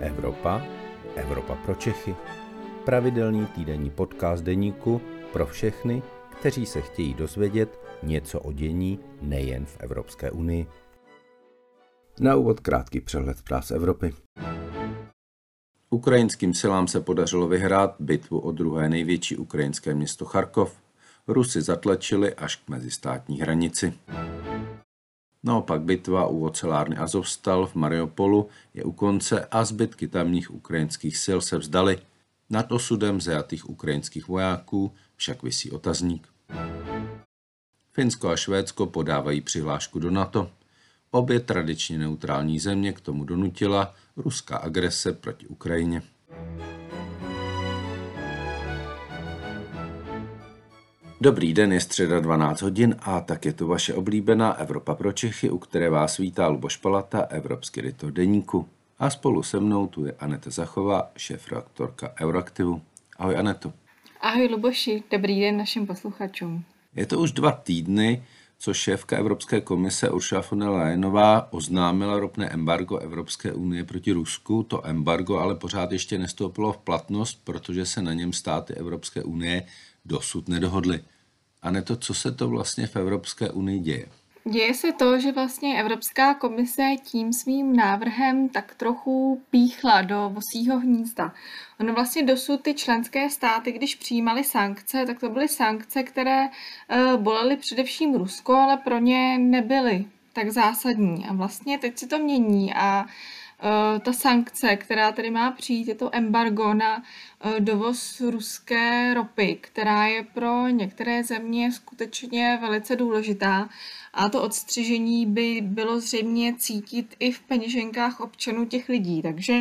Evropa, Evropa pro Čechy. Pravidelný týdenní podcast deníku pro všechny, kteří se chtějí dozvědět něco o dění nejen v Evropské unii. Na úvod krátký přehled zpráv Evropy. Ukrajinským silám se podařilo vyhrát bitvu o druhé největší ukrajinské město Charkov. Rusy zatlačili až k mezistátní hranici. Naopak bitva u ocelárny Azovstal v Mariupolu je u konce a zbytky tamních ukrajinských sil se vzdali. Nad osudem zajatých ukrajinských vojáků však visí otazník. Finsko a Švédsko podávají přihlášku do NATO. Obě tradičně neutrální země k tomu donutila ruská agrese proti Ukrajině. Dobrý den, je středa 12 hodin a tak je tu vaše oblíbená Evropa pro Čechy, u které vás vítá Luboš Palata, evropský editor deníku. A spolu se mnou tu je Aneta Zachová, šéf-redaktorka Euraktivu. Ahoj Aneto. Ahoj Luboši, dobrý den našim posluchačům. Je to už dva týdny, co šéfka Evropské komise Ursula von der Leyenová oznámila ropné embargo Evropské unie proti Rusku. To embargo ale pořád ještě nestoupilo v platnost, protože se na něm státy Evropské unie dosud nedohodly. A ne to, co se to vlastně v Evropské unii děje. Děje se to, že vlastně Evropská komise tím svým návrhem tak trochu píchla do vosího hnízda. Ono vlastně dosud ty členské státy, když přijímaly sankce, tak to byly sankce, které uh, bolely především Rusko, ale pro ně nebyly tak zásadní. A vlastně teď se to mění a Eh, ta sankce, která tady má přijít, je to embargo na eh, dovoz ruské ropy, která je pro některé země skutečně velice důležitá. A to odstřižení by bylo zřejmě cítit i v peněženkách občanů těch lidí. Takže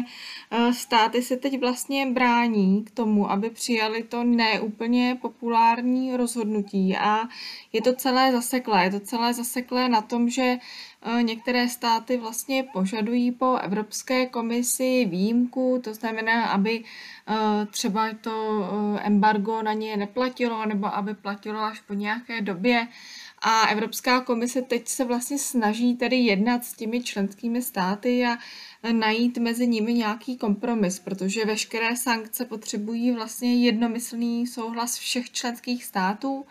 eh, státy se teď vlastně brání k tomu, aby přijali to neúplně populární rozhodnutí. A je to celé zaseklé. Je to celé zaseklé na tom, že Eh, některé státy vlastně požadují po Evropské komisi výjimku, to znamená, aby eh, třeba to eh, embargo na ně neplatilo, nebo aby platilo až po nějaké době. A Evropská komise teď se vlastně snaží tedy jednat s těmi členskými státy a najít mezi nimi nějaký kompromis, protože veškeré sankce potřebují vlastně jednomyslný souhlas všech členských států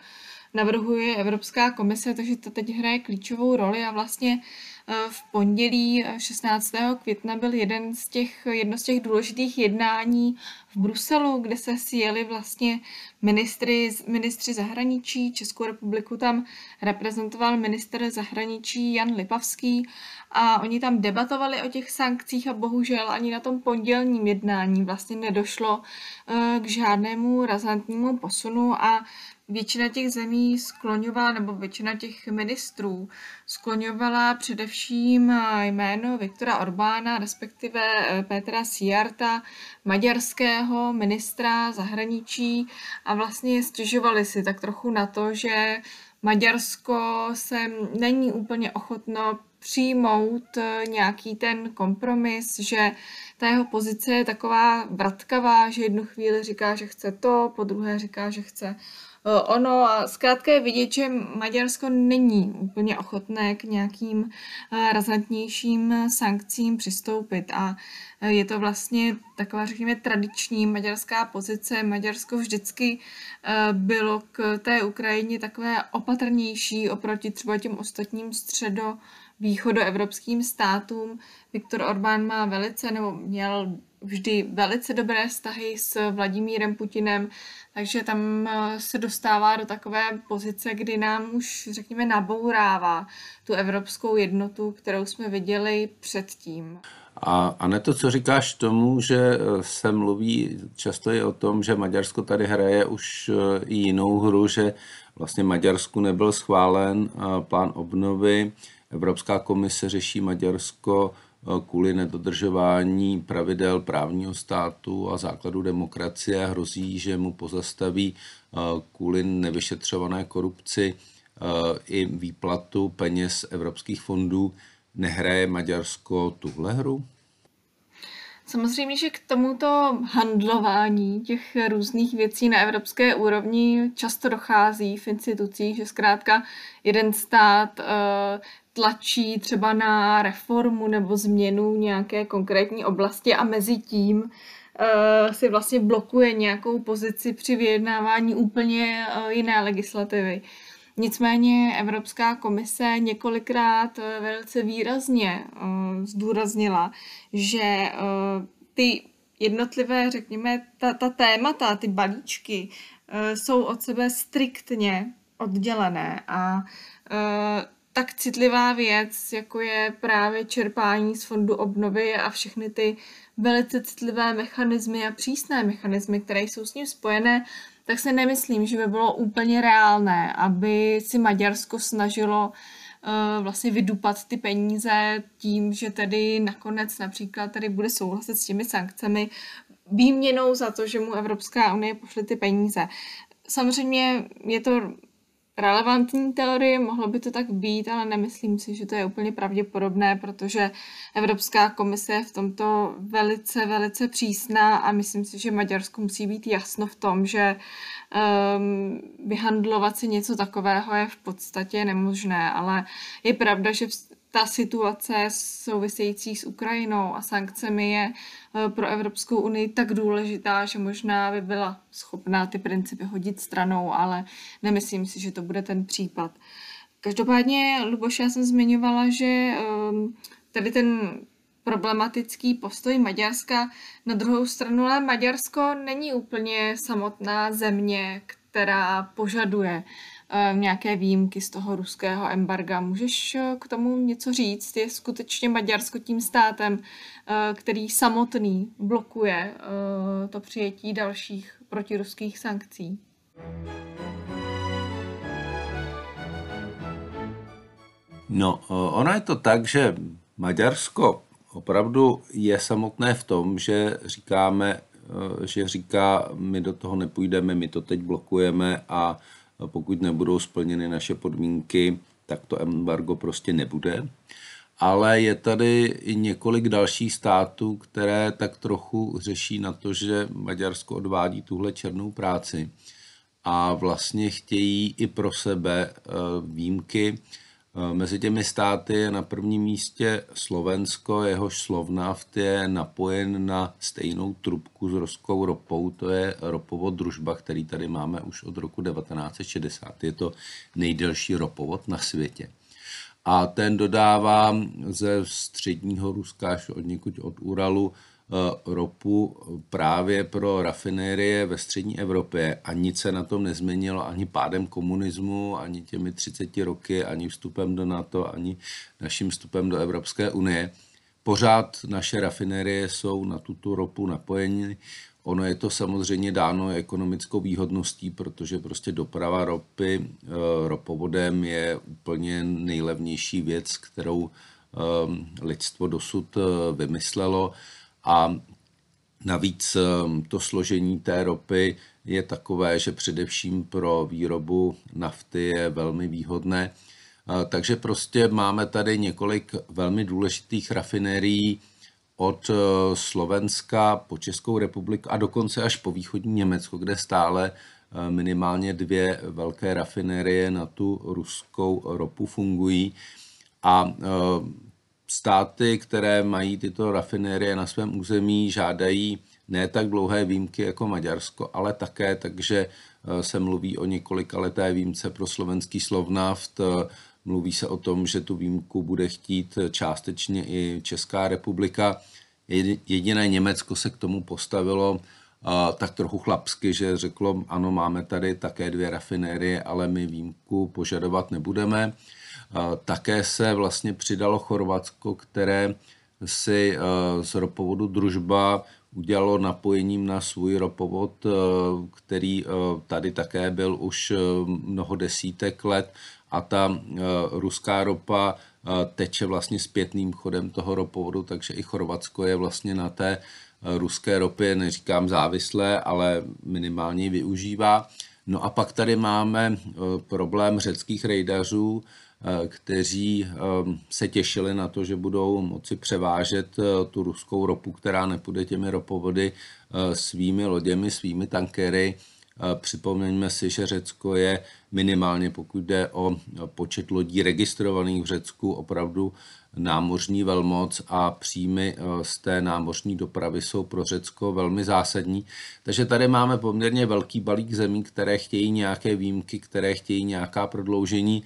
navrhuje Evropská komise, takže to teď hraje klíčovou roli a vlastně eh, v pondělí 16. Eh, května byl jeden z těch, jedno z těch důležitých jednání v Bruselu, kde se sjeli vlastně ministry, ministři zahraničí. Českou republiku tam reprezentoval minister zahraničí Jan Lipavský a oni tam debatovali o těch sankcích a bohužel ani na tom pondělním jednání vlastně nedošlo eh, k žádnému razantnímu posunu a většina těch zemí skloňovala, nebo většina těch ministrů skloňovala především jméno Viktora Orbána, respektive eh, Petra Siarta, maďarského ministra zahraničí a vlastně stěžovali si tak trochu na to, že Maďarsko se není úplně ochotno přijmout eh, nějaký ten kompromis, že ta jeho pozice je taková vratkavá, že jednu chvíli říká, že chce to, po druhé říká, že chce Eh, ono, zkrátka je vidět, že Maďarsko není úplně ochotné k nějakým eh, razantnějším sankcím přistoupit a eh, je to vlastně taková, řekněme, tradiční maďarská pozice. Maďarsko vždycky bylo k té Ukrajině takové opatrnější oproti třeba těm ostatním středo východoevropským státům. Viktor Orbán má velice, nebo měl vždy velice dobré vztahy s Vladimírem Putinem, takže tam eh, se dostává do takové pozice, kdy nám už, řekněme, nabourává tu evropskou jednotu, kterou jsme viděli předtím. A, a ne to, co říkáš tomu, že eh, se mluví často i o tom, že Maďarsko tady hraje už eh, i jinou hru, že vlastně Maďarsku nebyl schválen plán obnovy, Evropská komise řeší Maďarsko Eh, kvůli nedodržování pravidel právního státu a základu demokracie hrozí, že mu pozastaví eh, kvůli nevyšetřované korupci eh, i výplatu peněz evropských fondů. Nehraje Maďarsko tuhle hru? Samozřejmě, že k tomuto handlování těch různých věcí na evropské úrovni často dochází v institucích, že zkrátka jeden stát uh, tlačí třeba na reformu nebo změnu nějaké konkrétní oblasti a mezi tím uh, si vlastně blokuje nějakou pozici při vyjednávání úplně uh, jiné legislativy. Nicméně Evropská komise několikrát velice výrazně zdůraznila, že ty jednotlivé, řekněme, ta, ta témata, ty balíčky jsou od sebe striktně oddělené. A tak citlivá věc, jako je právě čerpání z fondu obnovy a všechny ty velice citlivé mechanismy a přísné mechanismy, které jsou s ním spojené, tak se nemyslím, že by bylo úplně reálné, aby si Maďarsko snažilo uh, vlastně vydupat ty peníze tím, že tedy nakonec například tady bude souhlasit s těmi sankcemi výměnou za to, že mu Evropská unie pošle ty peníze. Samozřejmě je to relevantní teorie, mohlo by to tak být, ale nemyslím si, že to je úplně pravděpodobné, protože Evropská komise je v tomto velice, velice přísná a myslím si, že Maďarsko musí být jasno v tom, že um, vyhandlovat si něco takového je v podstatě nemožné, ale je pravda, že ta situace související s Ukrajinou a sankcemi je eh, pro Evropskou unii tak důležitá, že možná by byla schopná ty principy hodit stranou, ale nemyslím si, že to bude ten případ. Každopádně, Luboš, já jsem zmiňovala, že ehm, tady ten problematický postoj Maďarska. Na druhou stranu, ale Maďarsko není úplně samotná země, která požaduje Eh, nějaké výjimky z toho ruského embarga. Můžeš eh, k tomu něco říct? Je skutečně Maďarsko tím státem, eh, který samotný blokuje to přijetí dalších protiruských sankcí? No, ono je to tak, že Maďarsko opravdu je samotné v tom, že říkáme, že říká, my do toho nepůjdeme, my to teď blokujeme a pokud nebudou splněny naše podmínky, tak to embargo prostě nebude. Ale je tady i několik dalších států, které tak trochu řeší na to, že Maďarsko odvádí tuhle černou práci a vlastně chtějí i pro sebe eh, výjimky mezi těmi státy je na prvním místě Slovensko, jehož Slovnaft je napojen na stejnou trubku s ruskou ropou, to je ropovod Družba, který tady máme už od roku 1960. Je to nejdelší ropovod na světě. A ten dodává ze středního Ruska až od někud od Uralu Eh, ropu právě pro rafinérie ve střední Evropě a nic se na tom nezměnilo ani pádem komunismu, ani těmi 30 roky, ani vstupem do NATO, ani naším vstupem do Evropské unie. Pořád naše rafinérie jsou na tuto ropu napojeny. Ono je to samozřejmě dáno ekonomickou výhodností, protože prostě doprava ropy eh, ropovodem je úplně nejlevnější věc, kterou eh, lidstvo dosud vymyslelo. A navíc ehm, to složení té ropy je takové, že především pro výrobu nafty je velmi výhodné. Takže prostě máme tady několik velmi důležitých rafinérií od e, Slovenska po Českou republiku a dokonce až po východní Německo, kde stále e, minimálně dvě velké rafinérie na tu ruskou ropu fungují. A e, státy, které mají tyto rafinérie na svém území, žádají ne tak dlouhé výjimky jako Maďarsko, ale také, takže eh, se mluví o několika leté výjimce pro slovenský slovnaft. Mluví se o tom, že tu výjimku bude chtít částečně i Česká republika. Jediné Německo se k tomu postavilo tak trochu chlapsky, že řeklo, ano, máme tady také dvě rafinérie, ale my výjimku požadovat nebudeme. Také se vlastně přidalo Chorvatsko, které si eh, z ropovodu Družba udělalo napojením na svůj ropovod, eh, který eh, tady také byl už mnoho desítek let a ta ruská ropa teče vlastně zpětným chodem toho ropovodu, takže i Chorvatsko je vlastně na té ruské ropě, neříkám závislé, ale minimálně využívá. No a pak tady máme problém řeckých rejdařů, kteří se těšili na to, že budou moci převážet tu ruskou ropu, která nepůjde těmi ropovody svými loděmi, svými tankery Připomeňme si, že Řecko je minimálně, pokud jde o počet lodí registrovaných v Řecku, opravdu námořní velmoc a příjmy z té námořní dopravy jsou pro Řecko velmi zásadní. Takže tady máme poměrně velký balík zemí, které chtějí nějaké výjimky, které chtějí nějaká prodloužení.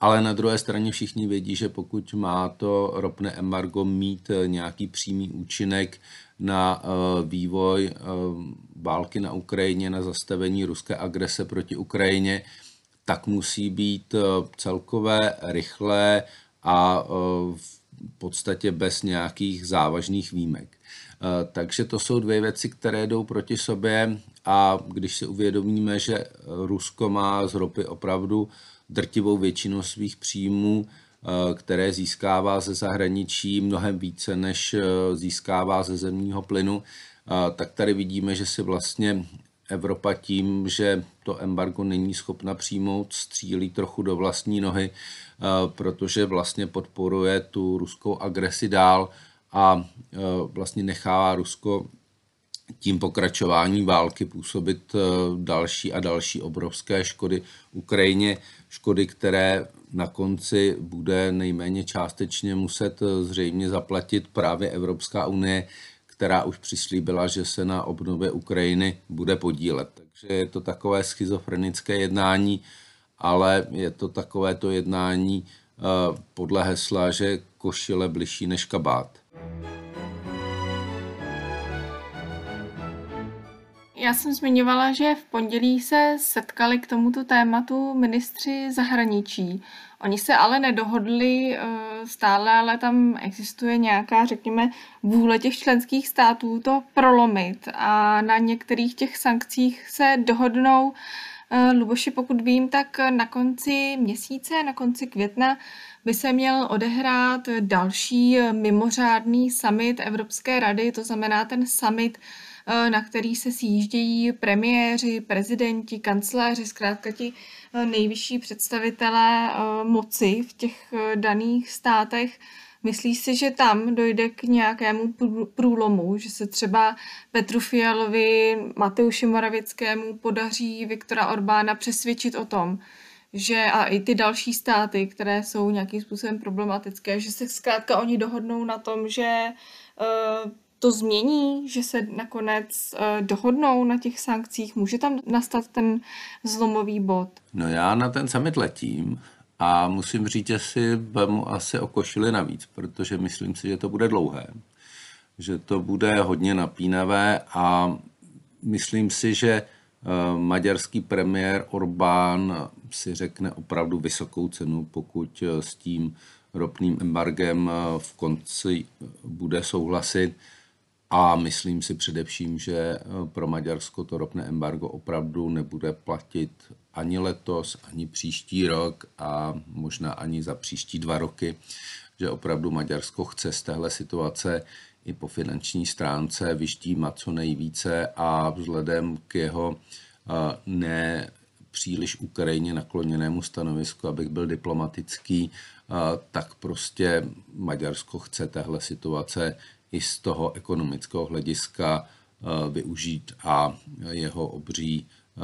Ale na druhé straně všichni vědí, že pokud má to ropné embargo mít e, nějaký přímý účinek na e, vývoj války na Ukrajině, na zastavení ruské agrese proti Ukrajině, tak musí být eh, celkové, rychlé a eh, v podstatě bez nějakých závažných výjimek. Eh, takže to jsou dvě věci, které jdou proti sobě a když si uvědomíme, že Rusko má z ropy opravdu drtivou většinu svých příjmů, které získává ze zahraničí mnohem více, než získává ze zemního plynu, tak tady vidíme, že si vlastně Evropa tím, že to embargo není schopna přijmout, střílí trochu do vlastní nohy, protože vlastně podporuje tu ruskou agresi dál a vlastně nechává Rusko tím pokračování války působit další a další obrovské škody Ukrajině, škody, které na konci bude nejméně částečně muset zřejmě zaplatit právě Evropská unie, která už přislíbila, že se na obnově Ukrajiny bude podílet. Takže je to takové schizofrenické jednání, ale je to takové to jednání eh, podle hesla, že košile bližší než kabát. Já jsem zmiňovala, že v pondělí se setkali k tomuto tématu ministři zahraničí. Oni se ale nedohodli eh, stále, ale tam existuje nějaká, řekněme, vůle těch členských států to prolomit a na některých těch sankcích se dohodnou. Eh, Luboši, pokud vím, tak na konci měsíce, na konci května by se měl odehrát další mimořádný summit Evropské rady, to znamená ten summit Eh, na který se sjíždějí premiéři, prezidenti, kancléři, zkrátka ti eh, nejvyšší představitelé eh, moci v těch daných státech. Myslíš si, že tam dojde k nějakému průlomu, že se třeba Petru Fialovi, Mateuši Moravickému podaří Viktora Orbána přesvědčit o tom, že a i ty další státy, které jsou nějakým způsobem problematické, že se zkrátka oni dohodnou na tom, že uh, to změní, že se nakonec uh, dohodnou na těch sankcích? Může tam nastat ten zlomový bod? No já na ten summit letím a musím říct, že si vemu asi o košili navíc, protože myslím si, že to bude dlouhé, že to bude hodně napínavé a myslím si, že uh, maďarský premiér Orbán si řekne opravdu vysokou cenu, pokud uh, s tím ropným embargem v konci bude souhlasit a myslím si především, že eh, pro Maďarsko to ropné embargo opravdu nebude platit ani letos, ani příští rok a možná ani za příští dva roky, že opravdu Maďarsko chce z téhle situace i po finanční stránce vyštímat co nejvíce a vzhledem k jeho eh, ne příliš Ukrajině nakloněnému stanovisku, abych byl diplomatický, eh, tak prostě Maďarsko chce téhle situace i z toho ekonomického hlediska eh, využít a jeho obří eh,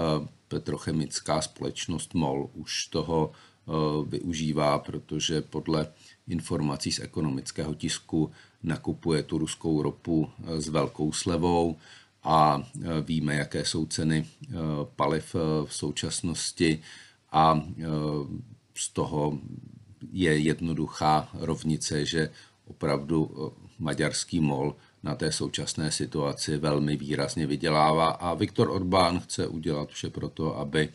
petrochemická společnost MOL už toho eh, využívá, protože podle informací z ekonomického tisku nakupuje tu ruskou ropu s velkou slevou a víme, jaké jsou ceny paliv v současnosti a z toho je jednoduchá rovnice, že opravdu maďarský MOL na té současné situaci velmi výrazně vydělává a Viktor Orbán chce udělat vše pro to, aby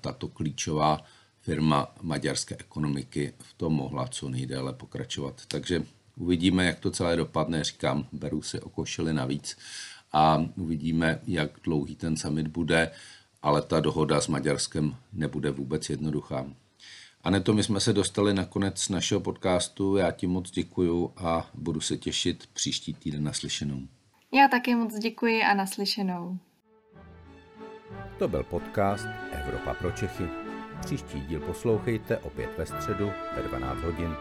tato klíčová firma maďarské ekonomiky v tom mohla co nejdéle pokračovat. Takže uvidíme, jak to celé dopadne. Říkám, beru si o košili navíc a uvidíme, jak dlouhý ten summit bude, ale ta dohoda s Maďarskem nebude vůbec jednoduchá. Aneto, my jsme se dostali na konec našeho podcastu. Já ti moc děkuju a budu se těšit příští týden naslyšenou. Já taky moc děkuji a naslyšenou. To byl podcast Evropa pro Čechy. Příští díl poslouchejte opět ve středu ve 12 hodin.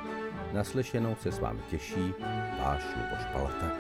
Naslyšenou se s vámi těší váš Luboš Palata.